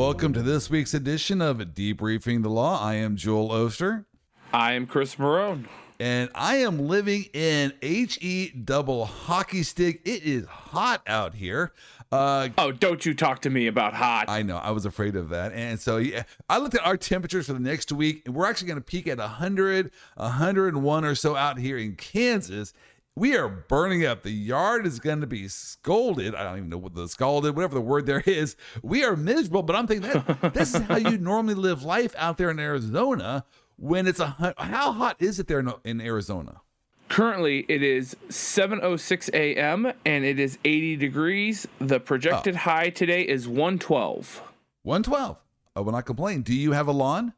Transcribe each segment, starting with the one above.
welcome to this week's edition of Debriefing the Law. I am Joel Oster. I am Chris Marone. And I am living in HE double hockey stick. It is hot out here. Uh, oh, don't you talk to me about hot. I know. I was afraid of that. And so yeah, I looked at our temperatures for the next week, and we're actually going to peak at 100, 101 or so out here in Kansas. We are burning up. The yard is going to be scolded. I don't even know what the scalded, whatever the word there is. We are miserable, but I'm thinking that this is how you normally live life out there in Arizona when it's a how hot is it there in, in Arizona? Currently, it is 7:06 a.m. and it is 80 degrees. The projected oh. high today is 112. 112. I will not complain. Do you have a lawn?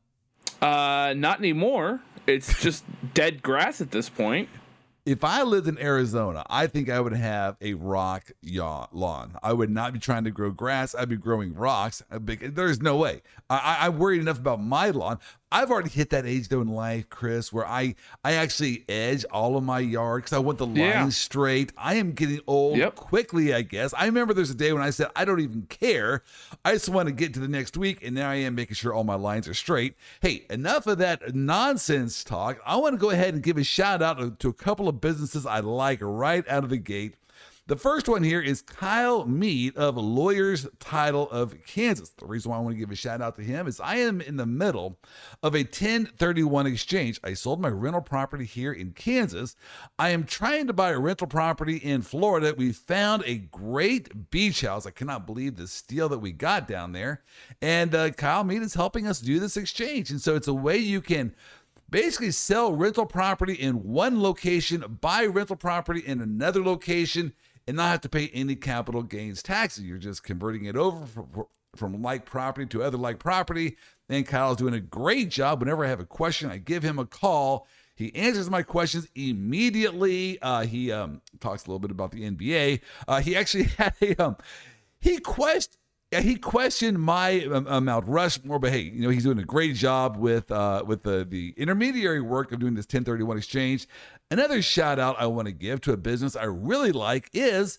Uh, not anymore. It's just dead grass at this point if I lived in Arizona, I think I would have a rock lawn. I would not be trying to grow grass. I'd be growing rocks. There's no way. I, I worried enough about my lawn. I've already hit that age though in life, Chris, where I I actually edge all of my yard because I want the lines yeah. straight. I am getting old yep. quickly, I guess. I remember there's a day when I said I don't even care. I just want to get to the next week, and now I am making sure all my lines are straight. Hey, enough of that nonsense talk. I want to go ahead and give a shout out to a couple of businesses I like right out of the gate. The first one here is Kyle Mead of Lawyers Title of Kansas. The reason why I want to give a shout out to him is I am in the middle of a 1031 exchange. I sold my rental property here in Kansas. I am trying to buy a rental property in Florida. We found a great beach house. I cannot believe the steal that we got down there. And uh, Kyle Mead is helping us do this exchange. And so it's a way you can basically sell rental property in one location, buy rental property in another location and not have to pay any capital gains taxes. You're just converting it over from, from like property to other like property. And Kyle's doing a great job. Whenever I have a question, I give him a call. He answers my questions immediately. Uh, he um, talks a little bit about the NBA. Uh, he actually had a um, he yeah, he questioned my um, uh, Mount Rushmore, but hey, you know he's doing a great job with uh, with the the intermediary work of doing this 1031 exchange. Another shout out I want to give to a business I really like is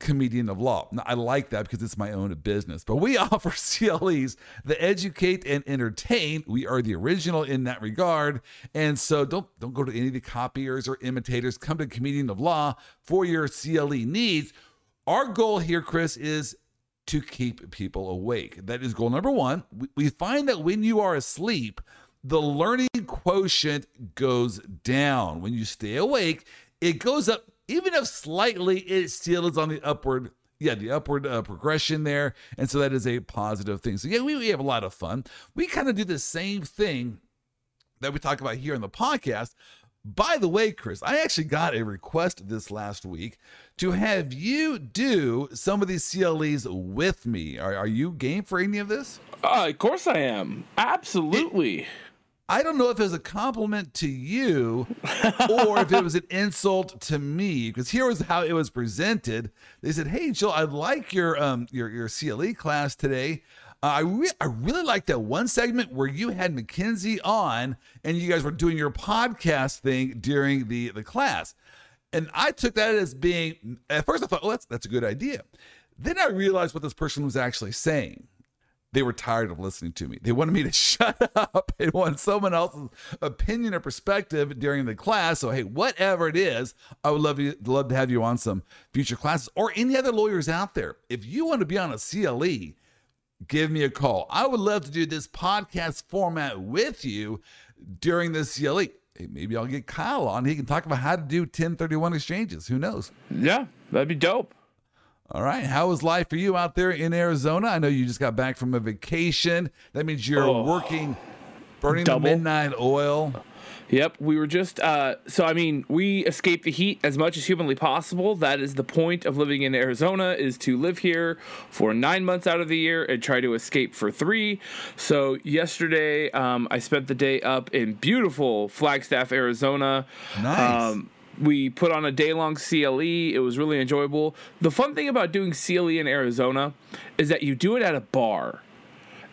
Comedian of Law. Now, I like that because it's my own business, but we offer CLEs that educate and entertain. We are the original in that regard, and so don't don't go to any of the copiers or imitators. Come to Comedian of Law for your CLE needs. Our goal here, Chris, is to keep people awake. That is goal number one. We find that when you are asleep, the learning quotient goes down. When you stay awake, it goes up, even if slightly, it still is on the upward. Yeah, the upward uh, progression there. And so that is a positive thing. So, yeah, we, we have a lot of fun. We kind of do the same thing that we talk about here in the podcast, by the way, Chris, I actually got a request this last week to have you do some of these CLEs with me. Are, are you game for any of this? Uh, of course I am. Absolutely. It, I don't know if it was a compliment to you or if it was an insult to me because here was how it was presented. They said, "Hey, Joel, I like your um your your CLE class today. Uh, I, re- I really like that one segment where you had Mackenzie on and you guys were doing your podcast thing during the, the class. And I took that as being, at first I thought, oh, that's, that's a good idea. Then I realized what this person was actually saying. They were tired of listening to me. They wanted me to shut up and want someone else's opinion or perspective during the class. So, hey, whatever it is, I would love you love to have you on some future classes or any other lawyers out there. If you want to be on a CLE, give me a call. I would love to do this podcast format with you during this CLE. Hey, maybe I'll get Kyle on. He can talk about how to do 1031 exchanges. Who knows? Yeah, that'd be dope. All right. How is life for you out there in Arizona? I know you just got back from a vacation. That means you're oh, working, burning double. the midnight oil. Yep, we were just uh, so I mean we escape the heat as much as humanly possible. That is the point of living in Arizona is to live here for nine months out of the year and try to escape for three. So yesterday um, I spent the day up in beautiful Flagstaff, Arizona. Nice. Um, we put on a day long CLE. It was really enjoyable. The fun thing about doing CLE in Arizona is that you do it at a bar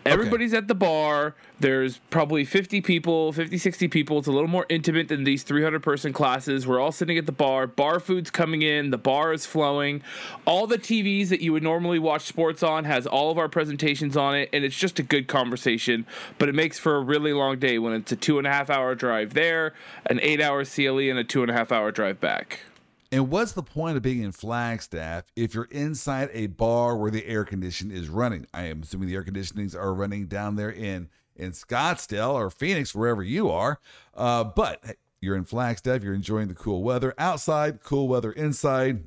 Everybody's at the bar. There's probably 50 people, 50, 60 people. It's a little more intimate than these 300 person classes. We're all sitting at the bar. Bar food's coming in. The bar is flowing. All the TVs that you would normally watch sports on has all of our presentations on it. And it's just a good conversation. But it makes for a really long day when it's a two and a half hour drive there, an eight hour CLE, and a two and a half hour drive back. And what's the point of being in Flagstaff if you're inside a bar where the air conditioning is running? I am assuming the air conditionings are running down there in in Scottsdale or Phoenix, wherever you are. Uh, but you're in Flagstaff, you're enjoying the cool weather outside, cool weather inside.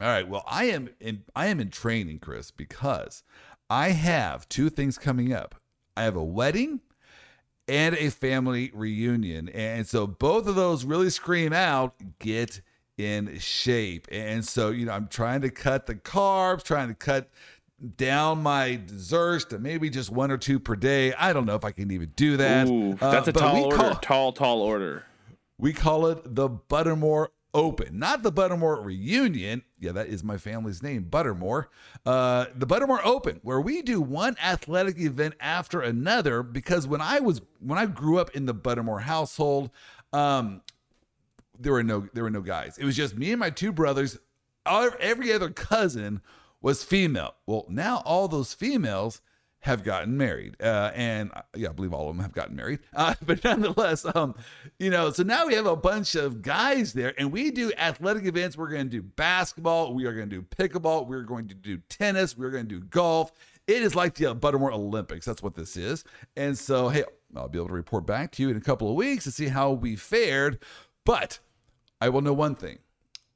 All right. Well, I am in I am in training, Chris, because I have two things coming up. I have a wedding and a family reunion. And so both of those really scream out get in shape. And so, you know, I'm trying to cut the carbs, trying to cut down my desserts to maybe just one or two per day. I don't know if I can even do that. Ooh, that's uh, a tall order. Call, tall, tall order. We call it the Buttermore Open, not the Buttermore Reunion. Yeah, that is my family's name, Buttermore. Uh, the Buttermore Open, where we do one athletic event after another. Because when I was when I grew up in the Buttermore household, um, there were no there were no guys. It was just me and my two brothers. Every other cousin was female. Well, now all those females have gotten married, uh, and uh, yeah, I believe all of them have gotten married. Uh, but nonetheless, um, you know, so now we have a bunch of guys there, and we do athletic events. We're going to do basketball. We are going to do pickleball. We're going to do tennis. We're going to do golf. It is like the Buttermore Olympics. That's what this is. And so, hey, I'll be able to report back to you in a couple of weeks to see how we fared. But I will know one thing.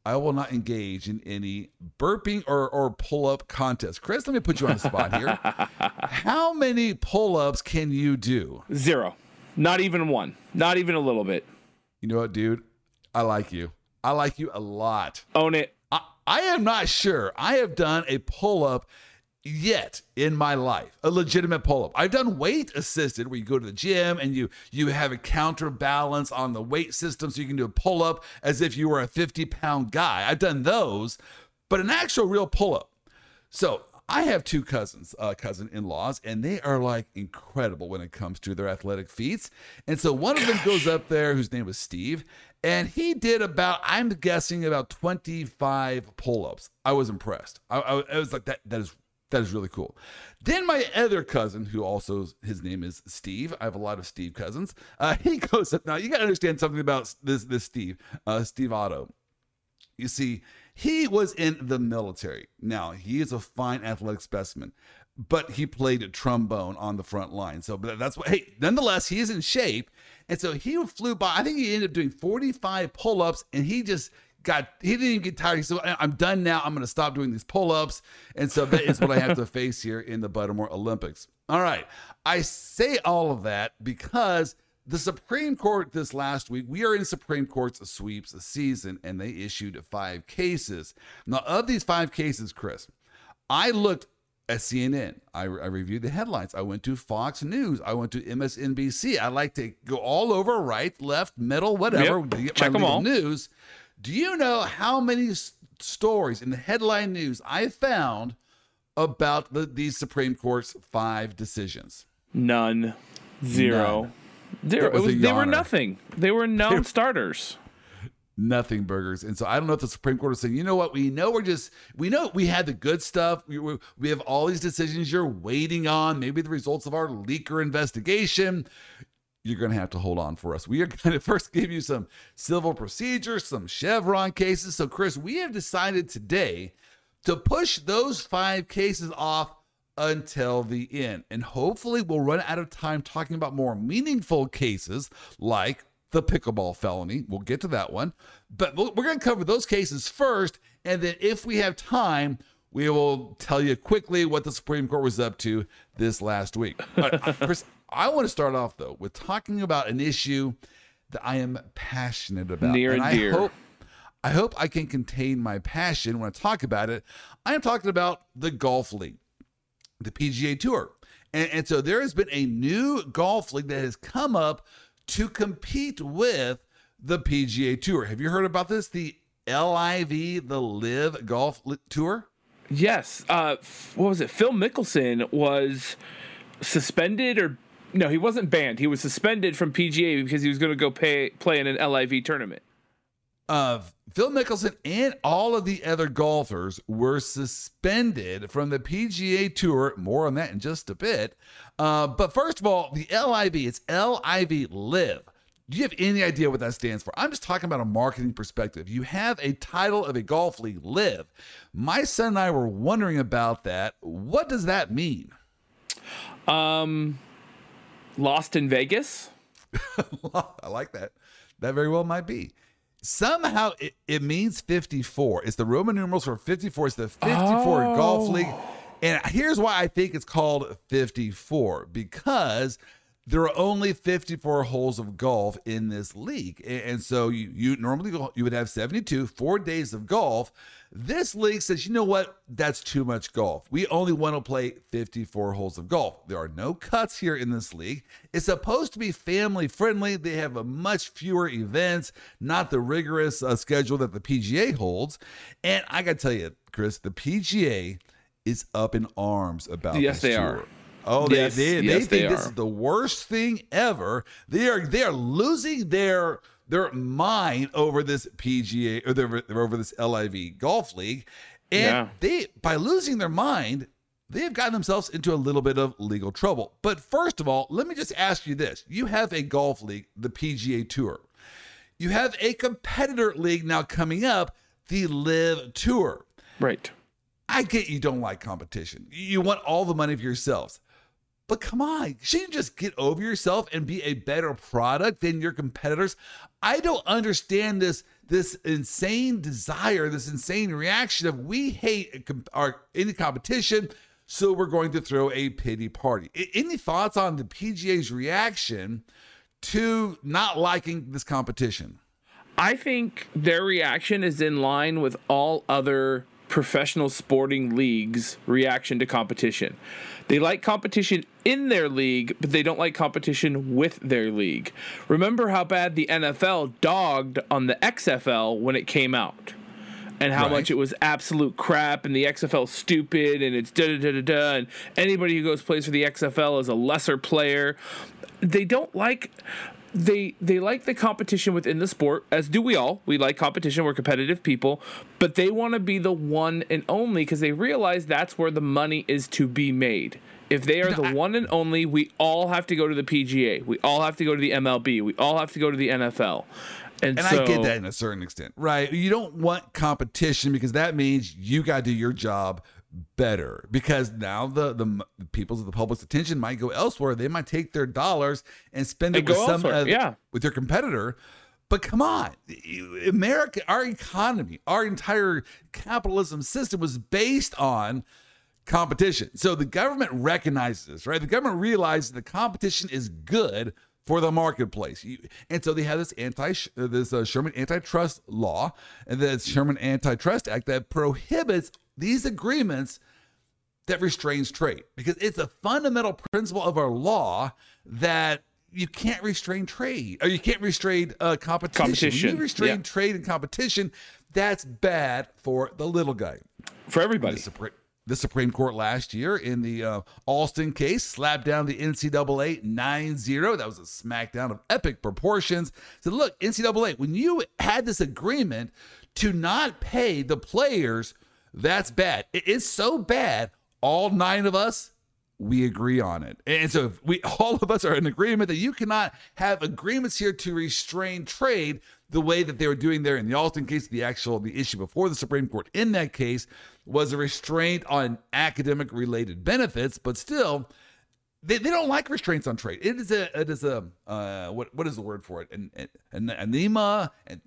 I will not engage in any burping or, or pull up contest. Chris, let me put you on the spot here. How many pull ups can you do? Zero. Not even one. Not even a little bit. You know what, dude? I like you. I like you a lot. Own it. I, I am not sure. I have done a pull up yet in my life a legitimate pull-up. I've done weight assisted where you go to the gym and you you have a counterbalance on the weight system so you can do a pull-up as if you were a 50 pound guy. I've done those but an actual real pull-up. So i have two cousins uh, cousin in-laws and they are like incredible when it comes to their athletic feats. And so one of them goes up there whose name was steve and he did about i'm guessing about 25 pull-ups. I was impressed. I, I, I was like that that is that is really cool. Then my other cousin, who also his name is Steve. I have a lot of Steve cousins. Uh, he goes up now. You got to understand something about this this Steve, uh, Steve Otto. You see, he was in the military. Now he is a fine athletic specimen, but he played trombone on the front line. So that's what. Hey, nonetheless, he is in shape, and so he flew by. I think he ended up doing forty five pull ups, and he just got he didn't even get tired. He said, "I'm done now. I'm going to stop doing these pull-ups." And so that is what I have to face here in the Buttermore Olympics. All right, I say all of that because the Supreme Court this last week, we are in Supreme Court's sweeps season, and they issued five cases. Now, of these five cases, Chris, I looked at CNN. I, I, reviewed the headlines. I went to Fox News. I went to MSNBC. I like to go all over, right, left, middle, whatever, yep. to get Check my all. news. Do you know how many s- stories in the headline news I found about the, these Supreme Court's five decisions? None. Zero. None. Zero. It, was, was they were nothing. They were non-starters. nothing burgers. And so I don't know if the Supreme Court is saying, you know what, we know we're just, we know we had the good stuff. We, we, we have all these decisions you're waiting on, maybe the results of our leaker investigation you're going to have to hold on for us. We are going to first give you some civil procedures, some Chevron cases. So, Chris, we have decided today to push those five cases off until the end. And hopefully, we'll run out of time talking about more meaningful cases like the pickleball felony. We'll get to that one. But we're going to cover those cases first. And then, if we have time, we will tell you quickly what the Supreme Court was up to this last week. Uh, Chris, I want to start off though with talking about an issue that I am passionate about. Near and, and dear. I hope, I hope I can contain my passion when I talk about it. I am talking about the golf league, the PGA Tour. And, and so there has been a new golf league that has come up to compete with the PGA Tour. Have you heard about this? The LIV, the Live Golf Tour? Yes. Uh, what was it? Phil Mickelson was suspended or no, he wasn't banned. He was suspended from PGA because he was going to go pay, play in an LIV tournament. Uh, Phil Mickelson and all of the other golfers were suspended from the PGA Tour. More on that in just a bit. Uh, but first of all, the LIV, it's LIV Live. Do you have any idea what that stands for? I'm just talking about a marketing perspective. You have a title of a golf league, Live. My son and I were wondering about that. What does that mean? Um, Lost in Vegas. I like that. That very well might be. Somehow it, it means 54. It's the Roman numerals for 54. It's the 54 Oh. Golf League. And here's why I think it's called 54 because there are only 54 holes of golf in this league. And, so you, you normally you would have 72, four days of golf. This league says, you know what? That's too much golf. We only want to play 54 holes of golf. There are no cuts here in this league. It's supposed to be family friendly. They have a much fewer events, not the rigorous uh, schedule that the PGA holds. And I got to tell you, Chris, the PGA is up in arms about Yes, this they tour. are. Oh, they, Yes, they, they yes, think they this is the worst thing ever. They are they are losing their their mind over this PGA or their, over this LIV golf league, and Yeah. they by losing their mind, they have gotten themselves into a little bit of legal trouble. But first of all, let me just ask you this: You have a golf league, the PGA Tour. You have a competitor league now coming up, the Live Tour. Right. I get you don't like competition. You want all the money for yourselves. But come on, shouldn't you just get over yourself and be a better product than your competitors? I don't understand this this insane desire, this insane reaction of we hate our any competition, so we're going to throw a pity party. Any thoughts on the PGA's reaction to not liking this competition? I think their reaction is in line with all other professional sporting leagues' reaction to competition. They like competition in their league, but they don't like competition with their league. Remember how bad the NFL dogged on the XFL when it came out? And how Right. much it was absolute crap, and the XFL stupid, and it's da da da da da, and anybody who goes plays for the XFL is a lesser player. They don't like they they like the competition within the sport as do we all. We like competition. We're competitive people. But they want to be the one and only because they realize that's where the money is to be made. If they are the one and only we all have to go to the pga we all have to go to the mlb we all have to go to the nfl and, And so, I get that in a certain extent, right? You don't want competition because that means you got to do your job better. Because now the the, the people's the public's attention might go elsewhere. They might take their dollars and spend it with some other- yeah. with their competitor. But come on, America, our economy, our entire capitalism system was based on competition. So the government recognizes this, right? The government realizes the competition is good for the marketplace, You- and so they have this anti uh, this uh, Sherman antitrust law and the Sherman Antitrust Act that prohibits these agreements that restrains trade because it's a fundamental principle of our law that you can't restrain trade or you can't restrain uh, competition. When you restrain yeah. trade and competition, that's bad for the little guy. for everybody The Supreme, the Supreme Court last year in the uh, Alston case slapped down the NCAA 9 0. That was a smackdown of epic proportions. Said, look, NCAA, when you had this agreement to not pay the players, that's bad. It is so bad, all nine of us we agree on it. And so if we all of us are in agreement that you cannot have agreements here to restrain trade the way that they were doing there in the Alston case, the actual the issue before the Supreme Court in that case was a restraint on academic related benefits, but still they, they don't like restraints on trade. It is a it is a uh, what what is the word for it? An, an, an anema and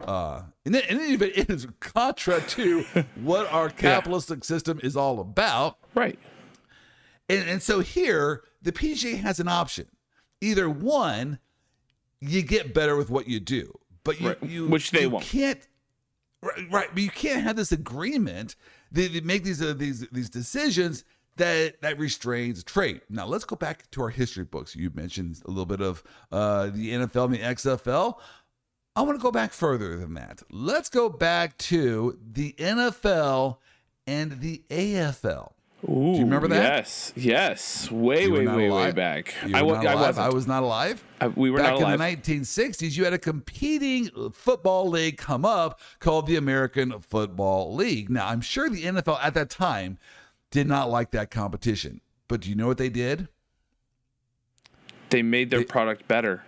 uh and then, and then even it is contra to what our capitalistic system is all about. right And, and so here, the PGA has an option. Either one, you get better with what you do, but you, Right, you which they you won't. can't. Right, right, but you can't have this agreement. They, they make these uh, these these decisions that that restrains trade. Now let's go back to our history books. You mentioned a little bit of uh, the NFL and the XFL. I want to go back further than that. Let's go back to the NFL and the AFL. Ooh, Do you remember that? Yes, yes, way, were way, not way, way back. I, not I alive? wasn't. I was not alive. I- we were Back not alive. in the 1960s, you had a competing football league come up called the American Football League. Now, I'm sure the NFL at that time did not like that competition, but do you know what they did? they made their product better.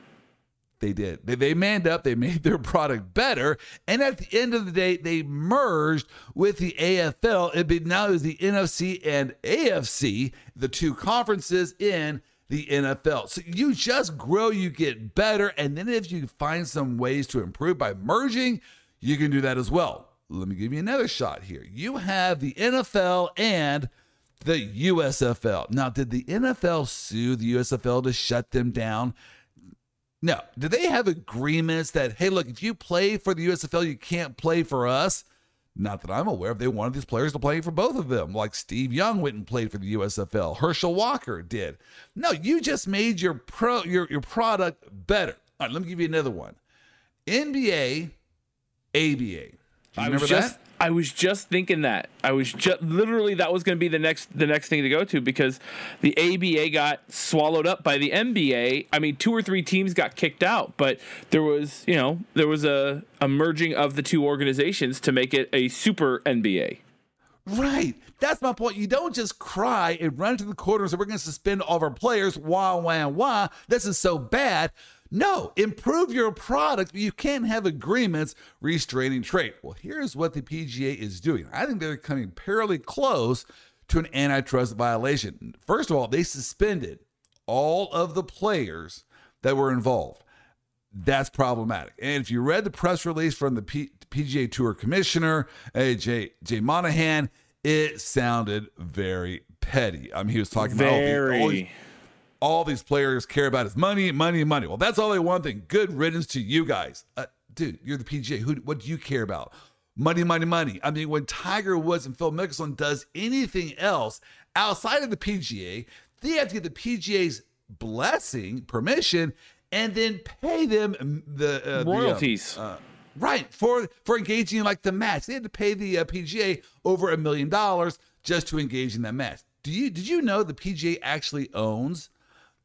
They did. They, they manned up. They made their product better. And at the end of the day, they merged with the AFL. It be, now is the NFC and AFC, the two conferences in the NFL. So you just grow, you get better. And then if you find some ways to improve by merging, you can do that as well. Let me give you another shot here. You have the NFL and the USFL. Now, did the NFL sue the USFL to shut them down? No. Do they have agreements that, hey, look, if you play for the USFL, you can't play for us? Not that I'm aware of. They wanted these players to play for both of them, like Steve Young went and played for the USFL. Herschel Walker did. No, you just made your pro your, your product better. All right, let me give you another one. NBA, ABA. Do you I remember was just that? I was just thinking that. I was just literally that was going to be the next the next thing to go to because the ABA got swallowed up by the NBA. I mean, two or three teams got kicked out, but there was, you know, there was a, a merging of the two organizations to make it a super NBA. Right. That's my point. You don't just cry and run to the corner and we're going to suspend all of our players. Wah, wah, wah. This is so bad. No, improve your product. You can't have agreements restraining trade. Well, here's what the PGA is doing. I think they're coming fairly close to an antitrust violation. First of all, they suspended all of the players that were involved. That's problematic. And if you read the press release from the P- PGA Tour Commissioner, AJ Jay, Monahan, it sounded very petty. I mean, he was talking about all, the, all, these, Very. all these players care about is money, money, money. Well, that's all they want. Thing. Good riddance to you guys, uh, dude. You're the PGA. Who? What do you care about? Money, money, money. I mean, when Tiger Woods and Phil Mickelson does anything else outside of the PGA, they have to get the PGA's blessing, permission, and then pay them the uh, the, uh, Royalties. uh, right for for engaging in like the match. They had to pay the uh, PGA over a million dollars just to engage in that match. Do you did you know the PGA actually owns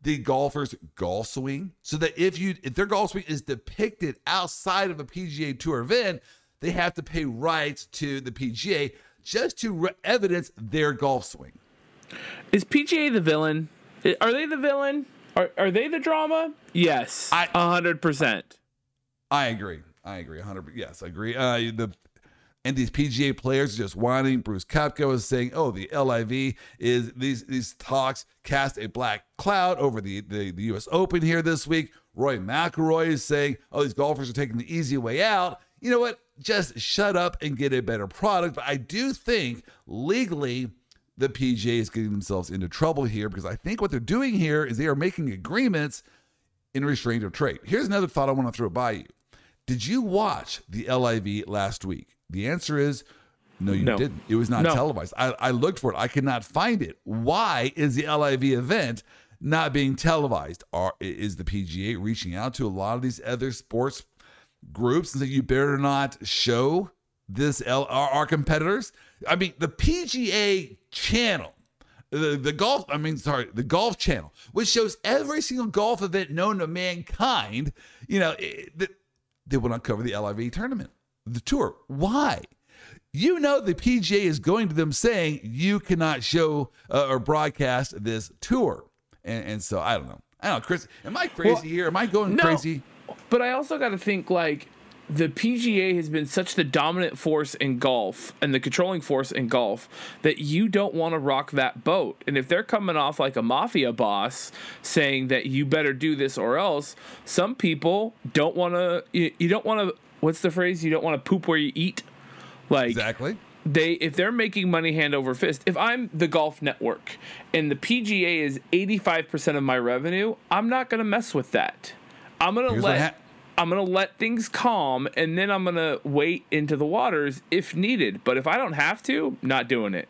the golfer's golf swing? So that if you if their golf swing is depicted outside of a PGA Tour event, they have to pay rights to the PGA just to re- evidence their golf swing. Is PGA the villain? Are they the villain? Are, are they the drama? Yes. Hundred percent. I agree. I agree. 100. Yes, I agree. Uh, the and these PGA players are just whining. Brooks Koepka is saying, "Oh, the LIV is these these talks cast a black cloud over the, the the U.S. Open here this week." Rory McIlroy is saying, "Oh, these golfers are taking the easy way out." You know what? Just shut up and get a better product. But I do think legally the PGA is getting themselves into trouble here because I think what they're doing here is they are making agreements in restraint of trade. Here's another thought I want to throw by you. Did you watch the LIV last week? The answer is no, you No. didn't. It was not No. televised. I, I looked for it. I could not find it. Why is the LIV event not being televised? Are, is the PGA reaching out to a lot of these other sports groups and saying you better not show this L, our, our competitors? I mean, the PGA channel the, the golf i mean sorry the golf channel which shows every single golf event known to mankind you know it, the, they will not cover the liv tournament the tour why you know the pga is going to them saying you cannot show uh, or broadcast this tour and, and so i don't know i don't know chris am i crazy Well, here am i going no. crazy But I also got to think like the PGA has been such the dominant force in golf and the controlling force in golf that you don't want to rock that boat. And if they're coming off like a mafia boss saying that you better do this or else, some people don't want to. You, you don't want to. What's the phrase? You don't want to poop where you eat. Like exactly they if they're making money hand over fist if i'm the golf network and the pga is 85% of my revenue i'm not going to mess with that i'm going to let i'm going to let things calm and then i'm going to wait into the waters if needed but if i don't have to not doing it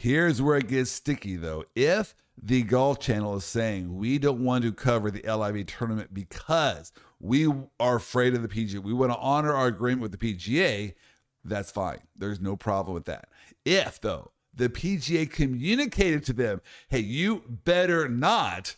Here's where it gets sticky, though. If the Golf Channel is saying we don't want to cover the LIV tournament because we are afraid of the PGA, we want to honor our agreement with the PGA, that's fine. There's no problem with that. If, though, the PGA communicated to them, "Hey, you better not."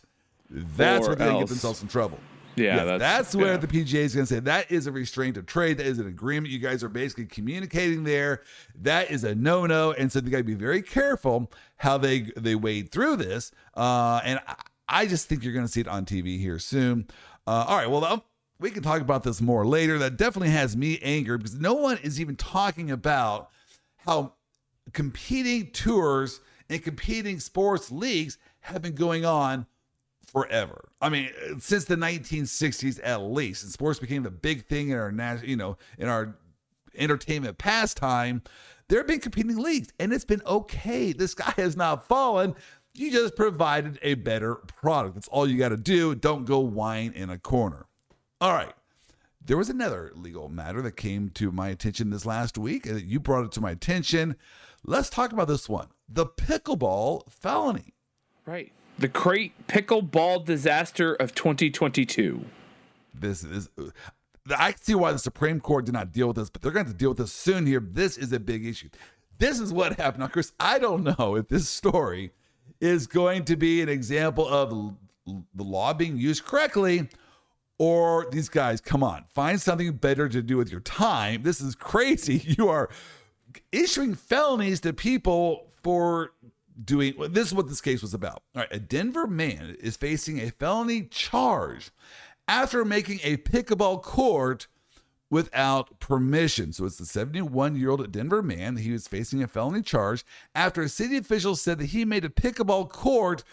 That's Or where they're get themselves in trouble. Yeah, Yes, that's, that's, where yeah. the PGA is going to say that is a restraint of trade. That is an agreement. You guys are basically communicating there. That is a no no, and so they got to be very careful how they they wade through this. Uh, and I, I just think you're going to see it on TV here soon. Uh, all right, well. We can talk about this more later. That definitely has me angered because no one is even talking about how competing tours and competing sports leagues have been going on forever. I mean, since the 1960s at least, and sports became the big thing in our national, you know, in our entertainment pastime. There have been competing leagues, and it's been okay. The sky has not fallen. You just provided a better product. That's all you got to do. Don't go whine in a corner. All right. There was another legal matter that came to my attention this last week. and You brought it to my attention. Let's talk about this one the pickleball felony. right. The crate pickleball disaster of 2022. This is. I can see why the Supreme Court did not deal with this, but they're going to to deal with this soon here. This is a big issue. This is what happened. Now, Chris, I don't know if this story is going to be an example of the law being used correctly or these guys, come on, find something better to do with your time. This is crazy. You are issuing felonies to people for doing well, this is what this case was about. All right, a Denver man is facing a felony charge after making a pickleball court without permission. So it's the 71 year old Denver man. He was facing a felony charge after a city official said that he made a pickleball court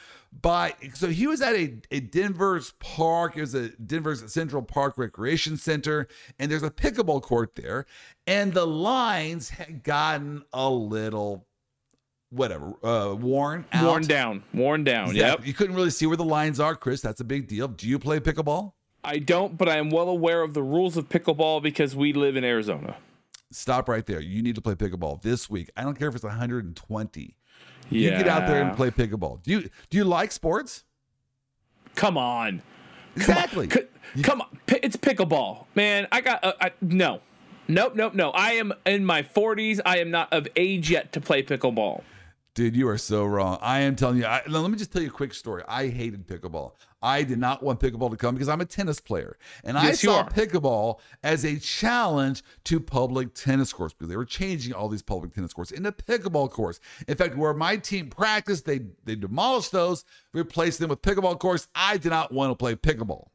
by so he was at a, a Denver's park. It was a Denver's Central Park Recreation Center, and there's a pickleball court there, and the lines had gotten a little whatever uh worn out. Worn down. Worn down. Yep. You couldn't really see where the lines are, Chris. That's a big deal. Do you play pickleball? I don't, but I am well aware of the rules of pickleball because we live in Arizona. Stop right there. You need to play pickleball this week. I don't care if it's 120. Yeah. You get out there and play pickleball. Do you do you like sports? Come on. Exactly. Come on. Come on. It's pickleball. Man, I got uh, I, no. Nope, nope, no. I am in my 40s. I am not of age yet to play pickleball. Dude, you are so wrong. I am telling you. I, let me just tell you a quick story. I hated pickleball. I did not want pickleball to come because I'm a tennis player, and I Yes, you saw pickleball as a challenge to public tennis courts because they were changing all these public tennis courts into pickleball courts. In fact, where my team practiced, they they demolished those, replaced them with pickleball courts. I did not want to play pickleball,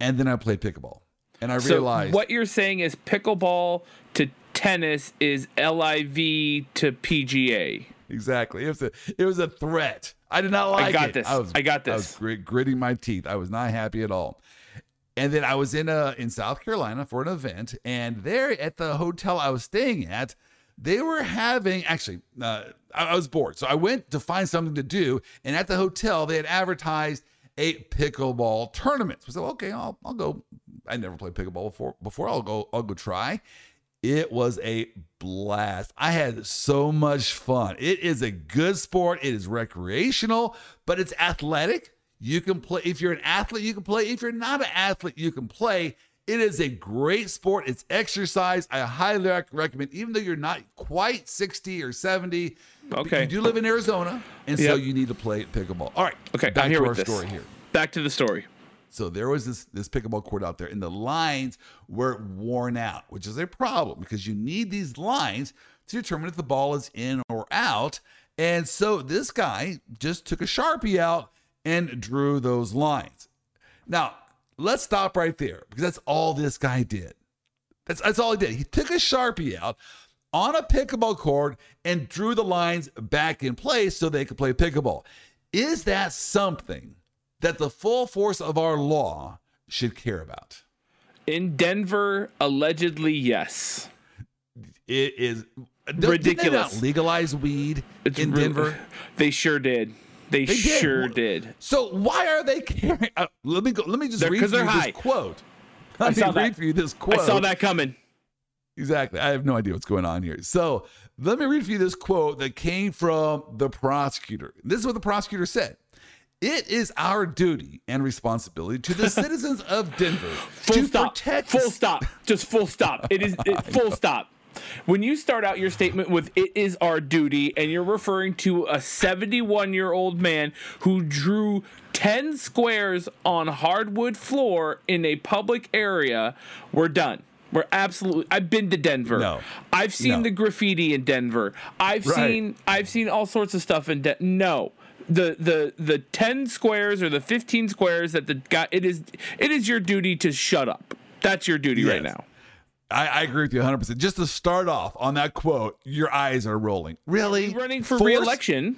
and then I played pickleball, and I So realized what you're saying is pickleball to tennis is LIV to PGA. Exactly. It was a it was a threat. I did not like it. I got it. this. was, I got this. I was grit, gritting my teeth. I was not happy at all. And then I was in uh in South Carolina for an event, and there at the hotel I was staying at, they were having actually uh, I, I was bored, so I went to find something to do, and at the hotel they had advertised a pickleball tournament. So I said, okay, I'll I'll go. I never played pickleball before. Before I'll go I'll go try. It was a blast. I had so much fun. It is a good sport. It is recreational, but it's athletic. You can play. If you're an athlete, you can play. If you're not an athlete, you can play. It is a great sport. It's exercise. I highly recommend, even though you're not quite 60 or 70. Okay. You do live in Arizona, and so you need to play pickleball. All right. Okay, Back I'm here to our with this. story here. Back to the story. So there was this this pickleball court out there, and the lines were worn out, which is a problem because you need these lines to determine if the ball is in or out. And so this guy just took a sharpie out and drew those lines. Now let's stop right there because that's all this guy did. That's that's all he did. He took a sharpie out on a pickleball court and drew the lines back in place so they could play pickleball. Is that something that the full force of our law should care about? In Denver, allegedly, yes. It is did Ridiculous. not legalize weed It's in re- Denver. They sure did. They, They sure Wh- did. So why are they caring? Uh, let me go. Let me just They're- read you this high. quote. I Let me read that. for you this quote. I saw that coming. Exactly. I have no idea what's going on here. So let me read for you this quote that came from the prosecutor. This is what the prosecutor said. It is our duty and responsibility to the citizens of Denver Full to stop. protect Full stop. Just full stop. It is it, full stop. when you start out your statement with "it is our duty" and you're referring to a 71 year old man who drew 10 squares on hardwood floor in a public area, we're done. We're absolutely. I've been to Denver. No. I've seen No. the graffiti in Denver. I've Right. seen. I've seen all sorts of stuff in Denver. No. The, the the 10 squares or the 15 squares that the guy it is it is your duty to shut up that's your duty right now I, I agree with you 100%. Just to start off on that quote, your eyes are rolling. Really? running for Four- re-election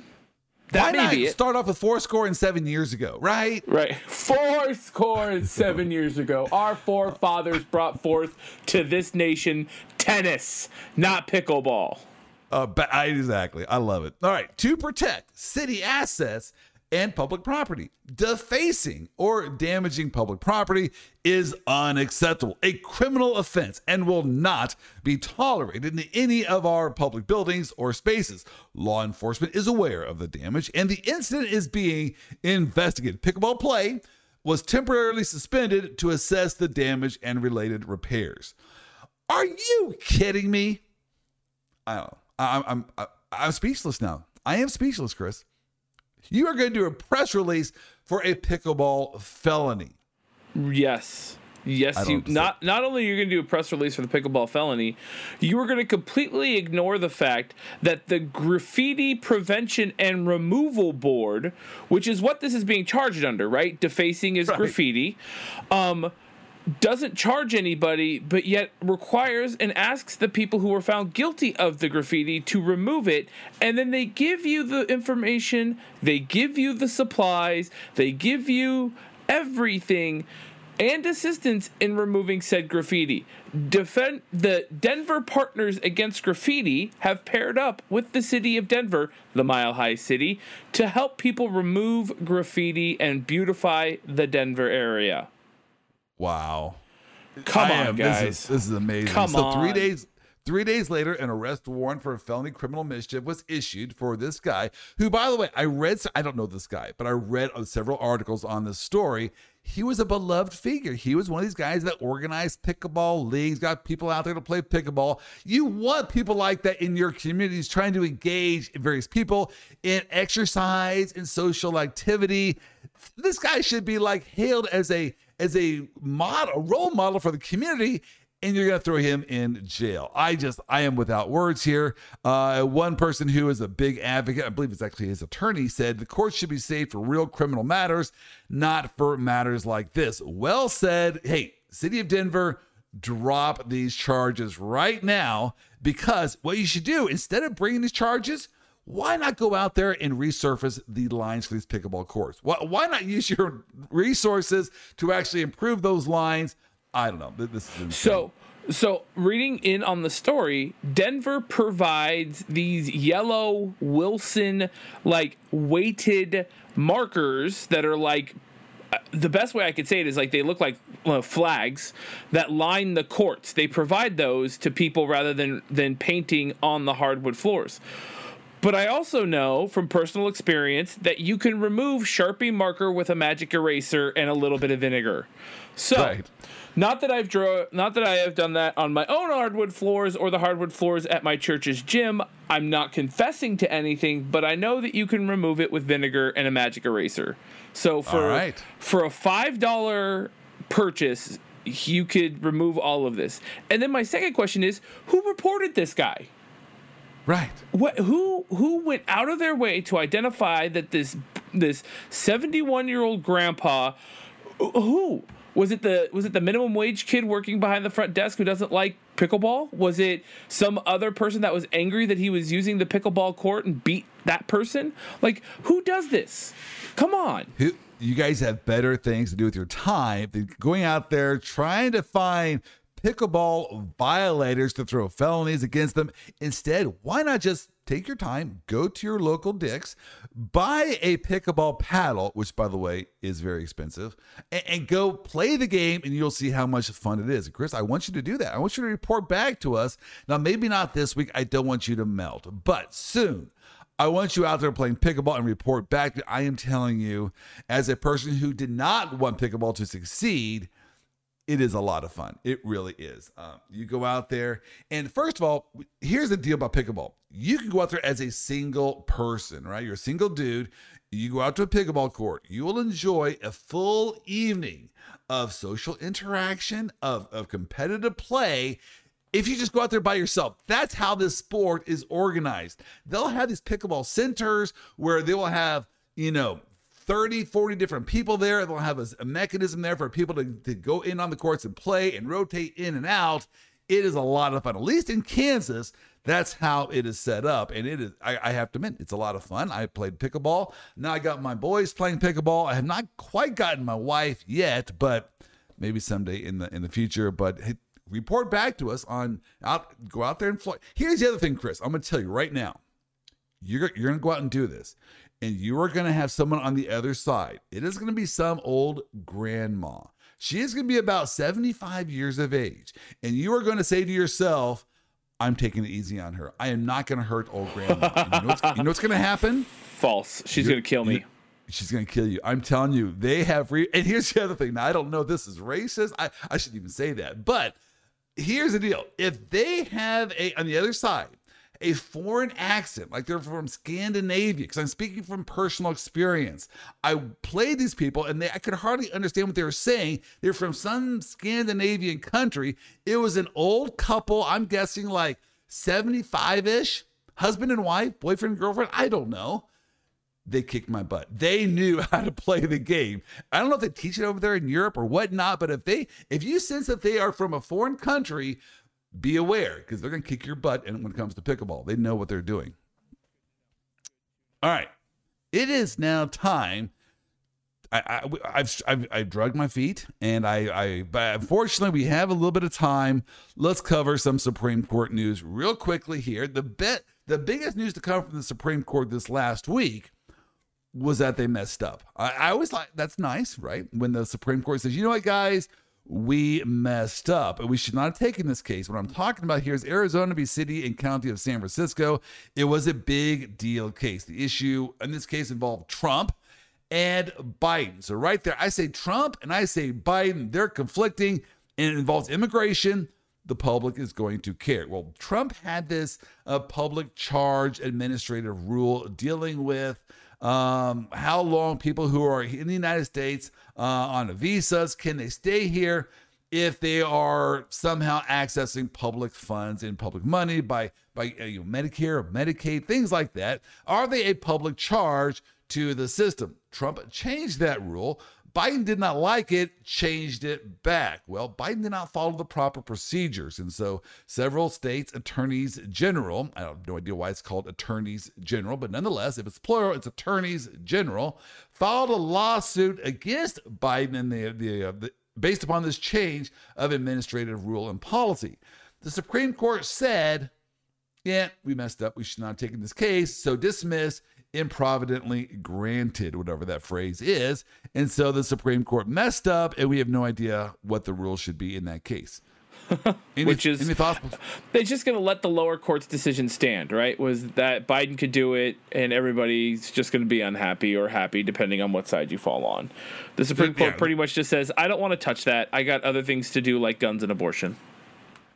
Why that may not start off with four score and seven years ago, right? Right. Four score and seven years ago, our forefathers brought forth to this nation tennis, not pickleball. Uh, I, exactly. I love it. All right. To protect city assets and public property, defacing or damaging public property is unacceptable, a criminal offense, and will not be tolerated in any of our public buildings or spaces. Law enforcement is aware of the damage, and the incident is being investigated. Pickleball play was temporarily suspended to assess the damage and related repairs. Are you kidding me? I don't know. I, I'm I'm I'm speechless now. I am speechless, Chris. You are going to do a press release for a pickleball felony. Yes. Yes, you not not only you're going to do a press release for the pickleball felony, you are going to completely ignore the fact that the graffiti prevention and removal board, which is what this is being charged under, right? Defacing is Right. graffiti. Um doesn't charge anybody, but yet requires and asks the people who were found guilty of the graffiti to remove it. And then they give you the information, they give you the supplies, they give you everything and assistance in removing said graffiti. Defend the Denver Partners Against Graffiti have paired up with the city of Denver, the Mile High City, to help people remove graffiti and beautify the Denver area. Wow. Come I on, am- guys. This is, this is amazing. Come so three days three days later, an arrest warrant for a felony criminal mischief was issued for this guy, who, by the way, I read I don't know this guy, but I read uh, several articles on this story. He was a beloved figure. He was one of these guys that organized pickleball leagues, got people out there to play pickleball. You want people like that in your communities trying to engage various people in exercise and social activity. This guy should be like hailed as a as a model, role model for the community, and you're going to throw him in jail. I just, I am without words here. Uh, one person who is a big advocate, I believe it's actually his attorney, said the court should be saved for real criminal matters, not for matters like this. Well said. Hey, City of Denver, drop these charges right now because what you should do instead of bringing these charges, why not go out there and resurface the lines for these pickleball courts? Why, not use your resources to actually improve those lines? I don't know. This is. So, so reading in on the story, Denver provides these yellow Wilson like weighted markers that are like uh, the best way I could say it is like they look like uh, flags that line the courts. They provide those to people rather than than painting on the hardwood floors. But I also know from personal experience that you can remove Sharpie marker with a magic eraser and a little bit of vinegar. So, Right. not that I've draw, not that I have done that on my own hardwood floors or the hardwood floors at my church's gym. I'm not confessing to anything, but I know that you can remove it with vinegar and a magic eraser. So for right. for a five dollar purchase, you could remove all of this. And then my second question is, who reported this guy? Right. what who who went out of their way to identify that this this 71 year old grandpa who was it the was it the minimum wage kid working behind the front desk who doesn't like pickleball? Was it some other person that was angry that he was using the pickleball court and beat that person? Like who does this? Come on. Who, you guys have better things to do with your time than going out there trying to find pickleball violators to throw felonies against them. Instead, why not just take your time, go to your local Dick's, buy a pickleball paddle, which by the way is very expensive, and, and go play the game, and you'll see how much fun it is. Chris, I want you to do that. I want you to report back to us. Now, maybe not this week. I don't want you to melt, but soon. I want you out there playing pickleball and report back. I am telling you, as a person who did not want pickleball to succeed, it is a lot of fun. It really is. Um, you go out there, and first of all, here's the deal about pickleball. You can go out there as a single person, right? You're a single dude. You go out to a pickleball court. You will enjoy a full evening of social interaction, of, of competitive play, if you just go out there by yourself. That's how this sport is organized. They'll have these pickleball centers where they will have, you know, 30, 40 different people there. They'll have a, a mechanism there for people to, to go in on the courts and play and rotate in and out. It is a lot of fun. At least in Kansas, that's how it is set up. And it is, I, I, have to admit, it's a lot of fun. I played pickleball. Now I got my boys playing pickleball. I have not quite gotten my wife yet, but maybe someday in the in the future. But hey, report back to us on out go out there and fly. Here's the other thing, Chris. I'm gonna tell you right now. You're you're gonna go out and do this and you are going to have someone on the other side. It is going to be some old grandma. She is going to be about 75 years of age. And you are going to say to yourself, I'm taking it easy on her. I am not going to hurt old grandma. you, know what's, you know what's going to happen? False. She's going to kill me. She's going to kill you. I'm telling you, they have. Re- and here's the other thing. Now, I don't know if this is racist. I, I shouldn't even say that. But here's the deal if they have a, on the other side, a foreign accent, like they're from Scandinavia, because I'm speaking from personal experience. I played these people and they, I could hardly understand what they were saying. They're from some Scandinavian country. It was an old couple, I'm guessing like 75 ish, husband and wife, boyfriend, and girlfriend, I don't know. They kicked my butt. They knew how to play the game. I don't know if they teach it over there in Europe or whatnot, but if they, if you sense that they are from a foreign country, be aware because they're going to kick your butt and when it comes to pickleball. They know what they're doing. All right. It is now time. I, I, have I've, I've drugged my feet, and I, I, but unfortunately, we have a little bit of time. Let's cover some Supreme Court news real quickly here. The bet, the biggest news to come from the Supreme Court this last week was that they messed up. I, I always like that's nice, right? When the Supreme Court says, you know what, guys, we messed up. And we should not have taken this case. What I'm talking about here is Arizona v. City and County of San Francisco. It was a big deal case. The issue in this case involved Trump and Biden. So right there, I say Trump and I say Biden. They're conflicting and it involves immigration. The public is going to care. Well, Trump had this uh, public charge administrative rule dealing with um, how long people who are in the United States uh, on visas can they stay here if they are somehow accessing public funds and public money by by uh, you know, Medicare or Medicaid, things like that. Are they a public charge to the system? Trump changed that rule Biden did not like it, changed it back. Well, Biden did not follow the proper procedures. And so several states' attorneys general, I have no idea why it's called attorneys general, but nonetheless, if it's plural, it's attorneys general, filed a lawsuit against Biden and the, the, uh, the based upon this change of administrative rule and policy. The Supreme Court said, yeah, we messed up. We should not have taken this case. So dismiss improvidently granted, whatever that phrase is. And so the Supreme Court messed up, and we have no idea what the rule should be in that case. Any, Which is they're just going to let the lower court's decision stand, right? Was that Biden could do it, and everybody's just going to be unhappy or happy depending on what side you fall on. The Supreme Court yeah. pretty much just says, "I don't want to touch that. I got other things to do, like guns and abortion."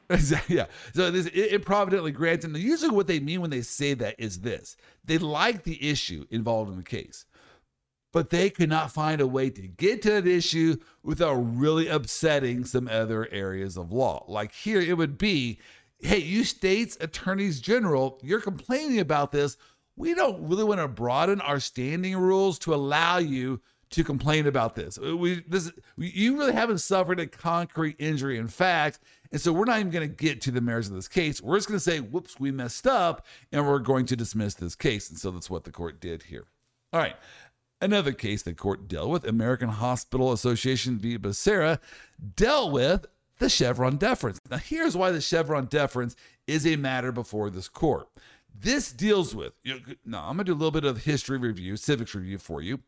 yeah. So this improvidently granted. And usually, what they mean when they say that is this: they like the issue involved in the case, but they could not find a way to get to that issue without really upsetting some other areas of law. Like here, it would be, hey, you states attorneys general, you're complaining about this. We don't really want to broaden our standing rules to allow you to complain about this. We this you really haven't suffered a concrete injury in fact, and so we're not even going to get to the merits of this case. We're just going to say, "Whoops, we messed up," and we're going to dismiss this case. And so that's what the court did here. All right. Another case the court dealt with, American Hospital Association v. Becerra, dealt with the Chevron deference. Now, here's why the Chevron deference is a matter before this court. This deals with, you know, now I'm going to do a little bit of history review, civics review for you.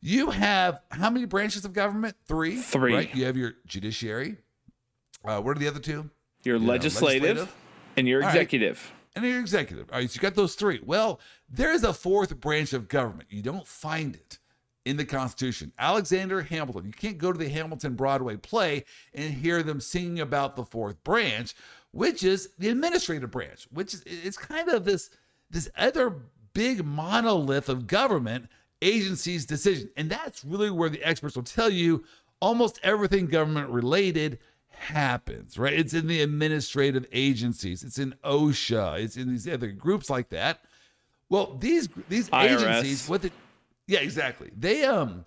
You have how many branches of government? Three. Three. Right? You have your judiciary. Uh, what are the other two? Your you legislative, legislative, and your executive. Right. And your executive. All right, so you got those three. Well, there is a fourth branch of government. You don't find it in the Constitution. Alexander Hamilton. You can't go to the Hamilton Broadway play and hear them singing about the fourth branch, which is the administrative branch, which is it's kind of this this other big monolith of government agencies' decision. And that's really where the experts will tell you almost everything government related happens, right? It's in the administrative agencies, it's in OSHA, it's in these other groups like that. Well, these these IRS. agencies, what the yeah, exactly. They um,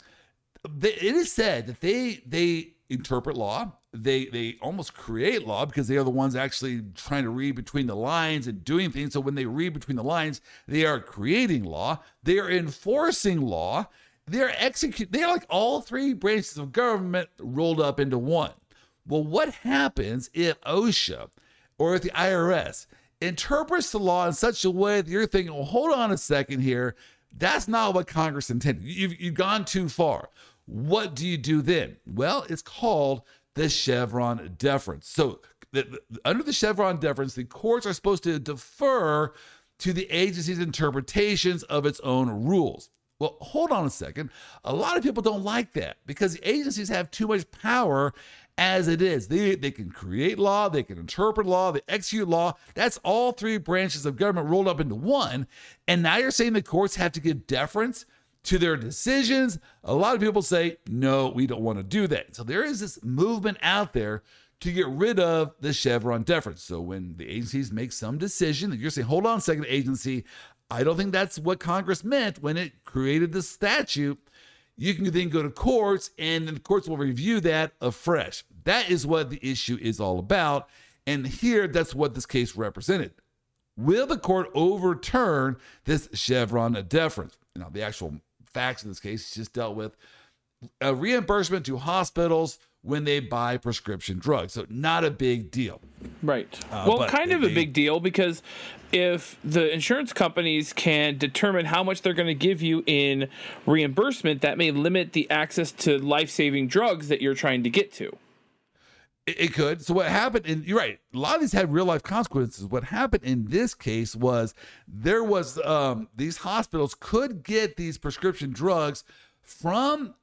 they, it is said that they they interpret law. They they almost create law because they are the ones actually trying to read between the lines and doing things. So when they read between the lines, they are creating law. They are enforcing law. They're execute. They are like all three branches of government rolled up into one. Well, what happens if OSHA or if the IRS interprets the law in such a way that you're thinking, well, hold on a second here. That's not what Congress intended. You've, you've gone too far. What do you do then? Well, it's called the Chevron deference. So, the, the- under the Chevron deference, the courts are supposed to defer to the agency's interpretations of its own rules. Well, hold on a second. A lot of people don't like that because the agencies have too much power as it is. They, they can create law, they can interpret law, they execute law. That's all three branches of government rolled up into one. And now you're saying the courts have to give deference to their decisions. A lot of people say, no, we don't want to do that. So there is this movement out there to get rid of the Chevron deference. So when the agencies make some decision that you're saying, hold on second, agency, I don't think that's what Congress meant when it created the statute. You can then go to courts and the courts will review that afresh. That is what the issue is all about. And here, that's what this case represented. Will the court overturn this Chevron deference? Now, the actual facts in this case just dealt with a reimbursement to hospitals when they buy prescription drugs. So, not a big deal. Right. Uh, well, kind of a big deal because if the insurance companies can determine how much they're going to give you in reimbursement, that may limit the access to life saving drugs that you're trying to get to. It, it could. So what happened? And you're right. A lot of these had real life consequences. What happened in this case was there was um, these hospitals could get these prescription drugs from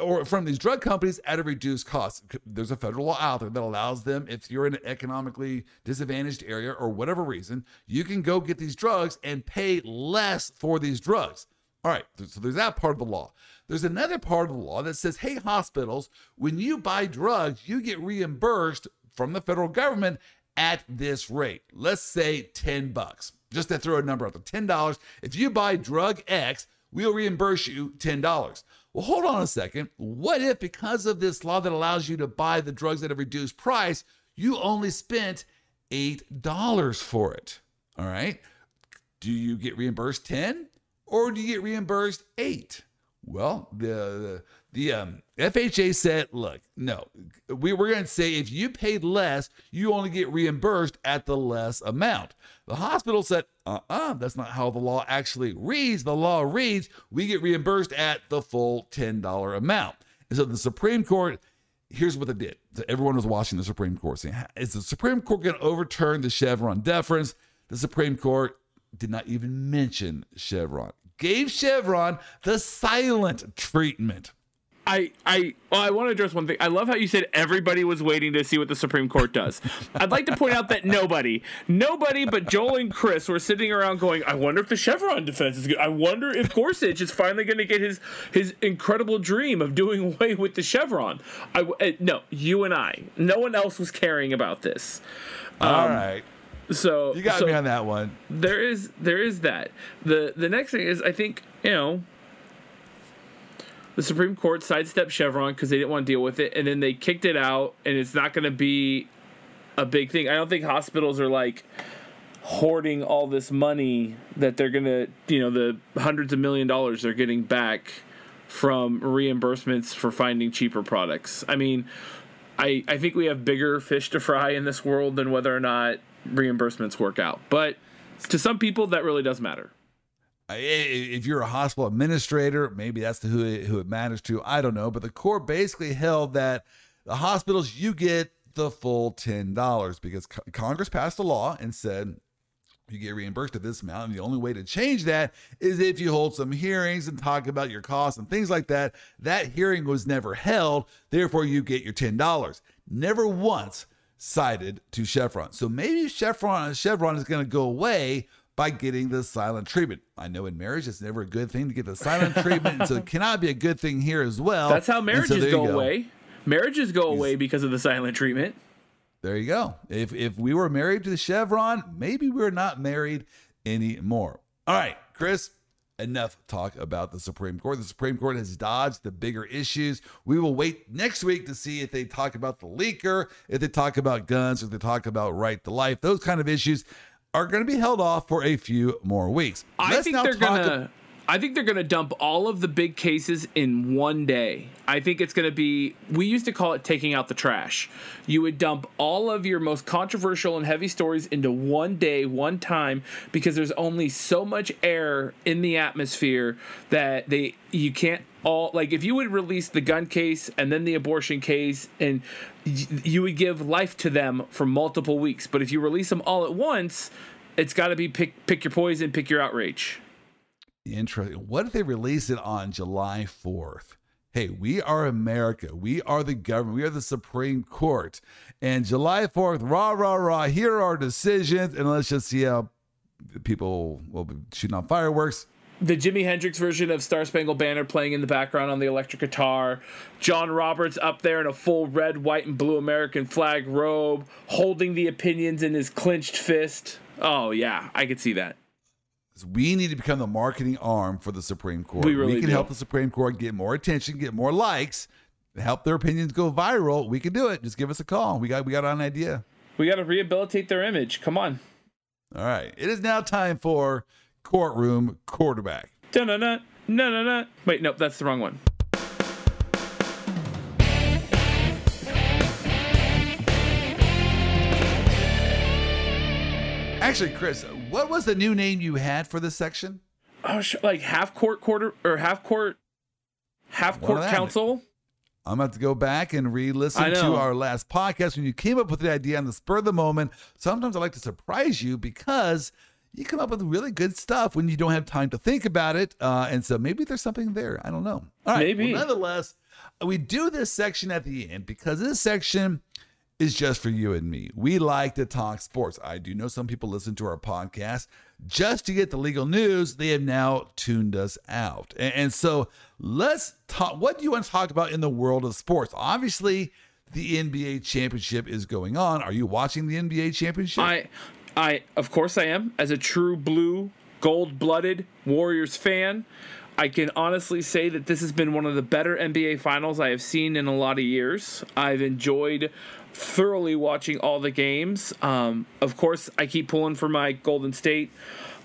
or from these drug companies at a reduced cost. There's a federal law out there that allows them, if you're in an economically disadvantaged area or whatever reason, you can go get these drugs and pay less for these drugs. All right, so there's that part of the law. There's another part of the law that says, hey, hospitals, when you buy drugs, you get reimbursed from the federal government at this rate. Let's say 10 bucks. Just to throw a number out there, $10. If you buy drug X, we'll reimburse you $10. Well, hold on a second. What if, because of this law that allows you to buy the drugs at a reduced price, you only spent $8 for it? All right. Do you get reimbursed 10 or do you get reimbursed 8? Well, the the, um, FHA said, look, no, we were going to say if you paid less, you only get reimbursed at the less amount. The hospital said, uh uh that's not how the law actually reads. The law reads we get reimbursed at the full $10 amount. And so the Supreme Court, here's what they did. So everyone was watching the Supreme Court saying, is the Supreme Court going to overturn the Chevron deference? The Supreme Court did not even mention Chevron, gave Chevron the silent treatment. I I well, I want to address one thing. I love how you said everybody was waiting to see what the Supreme Court does. I'd like to point out that nobody, nobody but Joel and Chris were sitting around going, "I wonder if the Chevron defense is good. I wonder if Gorsuch is finally going to get his his incredible dream of doing away with the Chevron." I uh, no, you and I. No one else was caring about this. All right, So you got so- me on that one. there is there is that. The the next thing is I think, you know, the Supreme Court sidestepped Chevron because they didn't want to deal with it, and then they kicked it out, and it's not going to be a big thing. I don't think hospitals are like hoarding all this money that they're going to, you know, the hundreds of million dollars they're getting back from reimbursements for finding cheaper products. I mean, I I think we have bigger fish to fry in this world than whether or not reimbursements work out. But to some people, that really does matter. If you're a hospital administrator, maybe that's who it, who it matters to. I don't know, but the court basically held that the hospitals you get the full ten dollars because Co- Congress passed a law and said you get reimbursed at this amount. And the only way to change that is if you hold some hearings and talk about your costs and things like that. That hearing was never held, therefore, you get your $10. Never once cited to Chevron. So maybe Chevron, Chevron is going to go away by getting the silent treatment. I know in marriage it's never a good thing to get the silent treatment, so it cannot be a good thing here as well. That's how marriages so go, go, away. Marriages go away because of the silent treatment. There you go. If if we were married to the Chevron, maybe we're not married anymore. All right, Chris, enough talk about the Supreme Court. The Supreme Court has dodged the bigger issues. We will wait next week to see if they talk about the leaker, if they talk about guns, if they talk about right to life. Those kind of issues are going to be held off for a few more weeks. Let's I think they're going to I think they're going to dump all of the big cases in one day. I think it's going to be, we used to call it taking out the trash. You would dump all of your most controversial and heavy stories into one day, one time, because there's only so much air in the atmosphere that they, you can't all, like, if you would release the gun case and then the abortion case, and you would give life to them for multiple weeks. But if you release them all at once, it's got to be pick, pick your poison, pick your outrage. Interesting. What if they release it on July 4th? Hey, we are America. We are the government. We are the Supreme Court. And July 4th, rah, rah, rah, here are our decisions. And let's just see how people will be shooting on fireworks. The Jimi Hendrix version of Star Spangled Banner playing in the background on the electric guitar. John Roberts up there in a full red, white, and blue American flag robe, holding the opinions in his clenched fist. Oh, yeah, I could see that we need to become the marketing arm for the Supreme Court. We, really we can do. help the Supreme Court get more attention, get more likes, help their opinions go viral. We can do it. Just give us a call. We got we got an idea. We got to rehabilitate their image. Come on. All right. It is now time for courtroom quarterback. No, no, no, no, no. Wait, no, that's the wrong one. Actually, Chris, what was the new name you had for this section? Oh, like half court quarter or half court, half court counsel. I'm about to go back and re-listen to our last podcast when you came up with the idea on the spur of the moment. Sometimes I like to surprise you because you come up with really good stuff when you don't have time to think about it, uh, and so maybe there's something there. I don't know. All right. Maybe. Well, nonetheless, we do this section at the end because this section is just for you and me. We like to talk sports. I do know some people listen to our podcast just to get the legal news. They have now tuned us out. And, and so let's talk. What do you want to talk about in the world of sports? Obviously, the NBA championship is going on. Are you watching the NBA championship? I, I, of course, I am. As a true blue, gold blooded Warriors fan, I can honestly say that this has been one of the better NBA finals I have seen in a lot of years. I've enjoyed thoroughly watching all the games. Um, of course, I keep pulling for my Golden State.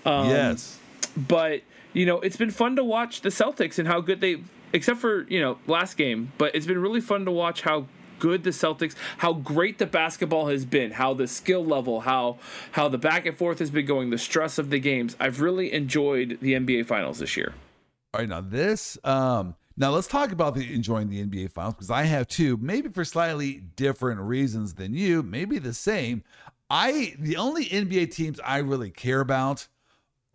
Um, yes. But, you know, it's been fun to watch the Celtics and how good they, except for, you know, last game, but it's been really fun to watch how good the Celtics, how great the basketball has been, how the skill level, how how the back and forth has been going, the stress of the games. I've really enjoyed the NBA finals this year. All right, now this um now let's talk about the enjoying the NBA Finals because I have too, maybe for slightly different reasons than you, maybe the same. I the only NBA teams I really care about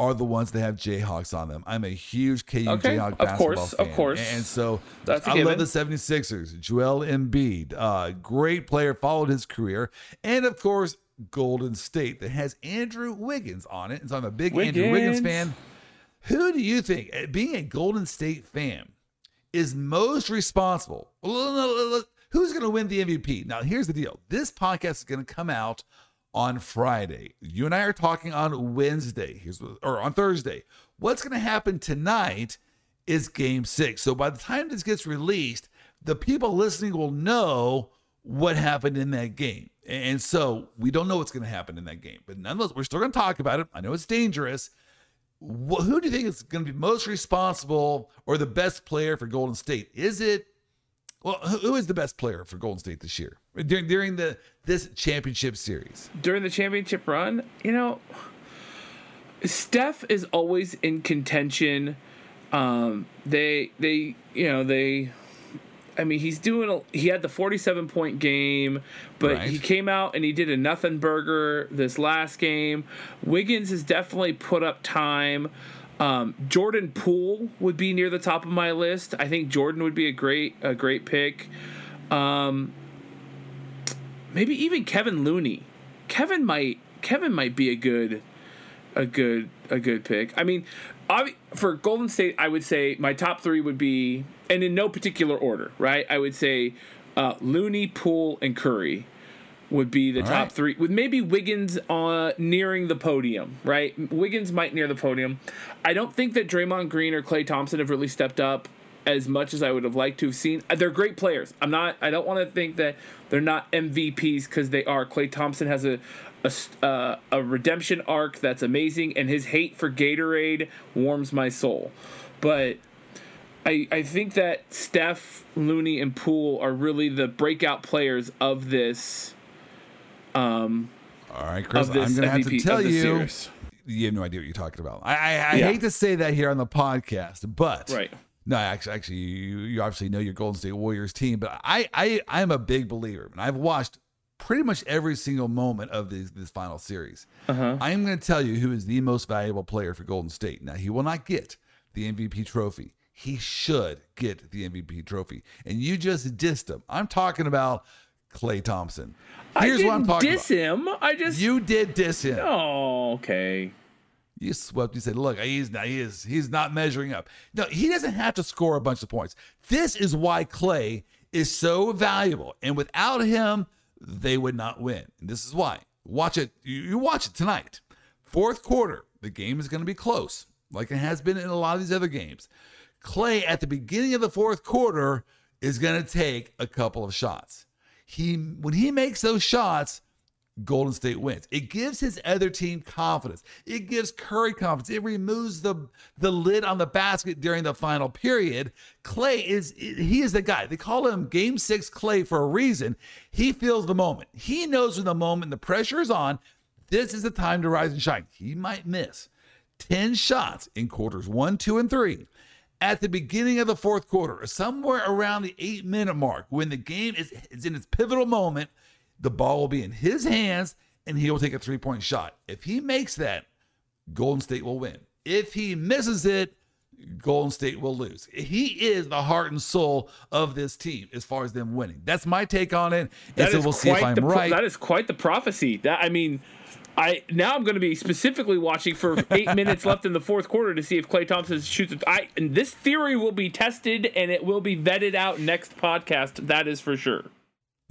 are the ones that have Jayhawks on them. I'm a huge KU okay, Jayhawk basketball course, fan. Of course, And so That's I love the 76ers. Joel Embiid, uh, great player, followed his career. And of course, Golden State that has Andrew Wiggins on it. And so I'm a big Wiggins. Andrew Wiggins fan. Who do you think, eh, being a Golden State fan, is most responsible. Who's going to win the MVP? Now, here's the deal this podcast is going to come out on Friday. You and I are talking on Wednesday, here's what, or on Thursday. What's going to happen tonight is game six. So by the time this gets released, the people listening will know what happened in that game. And so we don't know what's going to happen in that game. But nonetheless, we're still going to talk about it. I know it's dangerous who do you think is going to be most responsible or the best player for Golden State? Is it well, who is the best player for Golden State this year during during the this championship series? During the championship run, you know, Steph is always in contention. Um, they they you know they I mean, he's doing. A, he had the 47 point game, but Right. he came out and he did a nothing burger this last game. Wiggins has definitely put up time. Um, Jordan Poole would be near the top of my list. I think Jordan would be a great a great pick. Um, maybe even Kevin Looney. Kevin might Kevin might be a good a good a good pick. I mean, for Golden State, I would say my top three would be, and in no particular order, right? I would say uh, Looney, Poole, and Curry would be the All top right. three, with maybe Wiggins uh, nearing the podium, right? Wiggins might near the podium. I don't think that Draymond Green or Klay Thompson have really stepped up as much as I would have liked to have seen. Uh, They're great players. I'm not. I don't want to think that they're not MVPs because they are. Klay Thompson has a uh, a redemption arc that's amazing, and his hate for Gatorade warms my soul. But I I think that Steph, Looney, and Poole are really the breakout players of this Um. All right, Chris. of this I'm going to have to tell you, series. you have no idea what you're talking about. I, I, I Yeah. hate to say that here on the podcast, but Right. No, actually, actually, you, you obviously know your Golden State Warriors team, but I, I, I'm a big believer, and I've watched pretty much every single moment of this this final series. Uh-huh. I am going to tell you who is the most valuable player for Golden State. Now, he will not get the MVP trophy. He should get the MVP trophy, and you just dissed him. I'm talking about Klay Thompson. Here's I what I'm didn't talking diss about. him. I just. You did diss him. oh, okay. You swept. You said, "Look, he's not. He is. He's not measuring up." No, he doesn't have to score a bunch of points. This is why Klay is so valuable, and without him, they would not win. And this is why. Watch it. You, you watch it tonight. Fourth quarter, the game is going to be close, like it has been in a lot of these other games. Klay at the beginning of the fourth quarter is going to take a couple of shots. He when he makes those shots, Golden State wins. It gives his other team confidence. It gives Curry confidence. It removes the the lid on the basket during the final period. Klay is he is the guy. They call him Game 6 Klay for a reason. He feels the moment. He knows when the moment the pressure is on, this is the time to rise and shine. He might miss 10 shots in quarters 1, 2 and 3 at the beginning of the fourth quarter, somewhere around the eight minute mark, when the game is, is in its pivotal moment, the ball will be in his hands and he will take a three point shot. If he makes that, Golden State will win. If he misses it, Golden State will lose. He is the heart and soul of this team as far as them winning. That's my take on it. And That so we'll see if I'm pro- right. that is quite the prophecy. That I mean, I now I'm going to be specifically watching for eight minutes left in the fourth quarter to see if Klay Thompson shoots. it. I and this theory will be tested and it will be vetted out next podcast. That is for sure.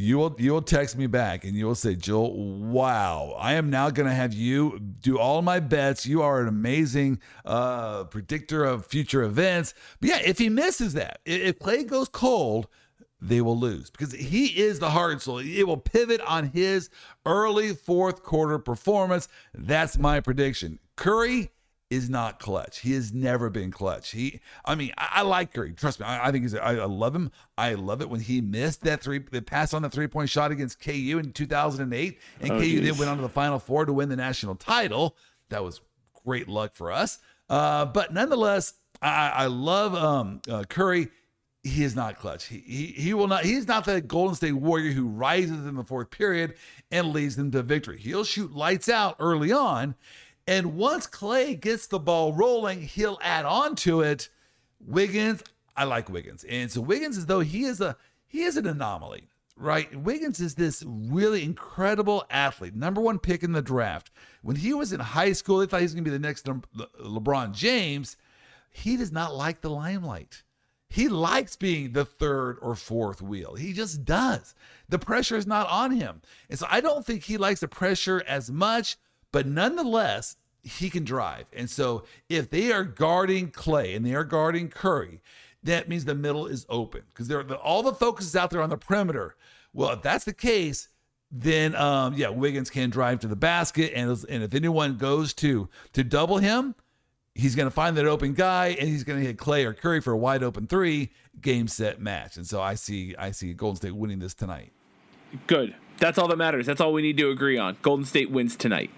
You will you will text me back and you will say, Joel, wow, I am now going to have you do all my bets. You are an amazing uh, predictor of future events. But yeah, if he misses that, if Klay goes cold, they will lose because he is the heart and soul. It will pivot on his early fourth quarter performance. That's my prediction. Curry is not clutch. He has never been clutch. He, I mean, I, I like Curry. Trust me, I, I think he's. I, I love him. I love it when he missed that three, the pass on the three point shot against KU in 2008, and Oh, KU then went on to the Final Four to win the national title. That was great luck for us. Uh, but nonetheless, I, I love um, uh, Curry. He is not clutch. He, he he will not. He's not the Golden State Warrior who rises in the fourth period and leads them to victory. He'll shoot lights out early on, and once Klay gets the ball rolling, he'll add on to it. Wiggins, I like Wiggins, and so Wiggins is though he is a he is an anomaly, right? Wiggins is this really incredible athlete, number one pick in the draft. When he was in high school, they thought he was going to be the next Le- Le- LeBron James. He does not like the limelight. He likes being the third or fourth wheel. He just does. The pressure is not on him. And so I don't think he likes the pressure as much, but nonetheless, he can drive. And so if they are guarding Klay and they are guarding Curry, that means the middle is open because they're the, all the focus is out there on the perimeter. Well, if that's the case, then um, yeah, Wiggins can drive to the basket, and and if anyone goes to to double him, he's going to find that open guy and he's going to hit Klay or Curry for a wide open three, game set match. And so I see I see Golden State winning this tonight. Good. That's all that matters. That's all we need to agree on. Golden State wins tonight.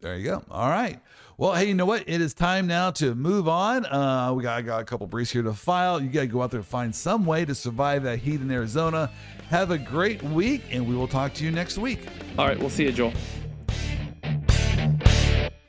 There you go. All right. Well, hey, you know what? It is time now to move on. Uh, we got I got a couple briefs here to file. You got to go out there and find some way to survive that heat in Arizona. Have a great week, and we will talk to you next week. All right, we'll see you, Joel.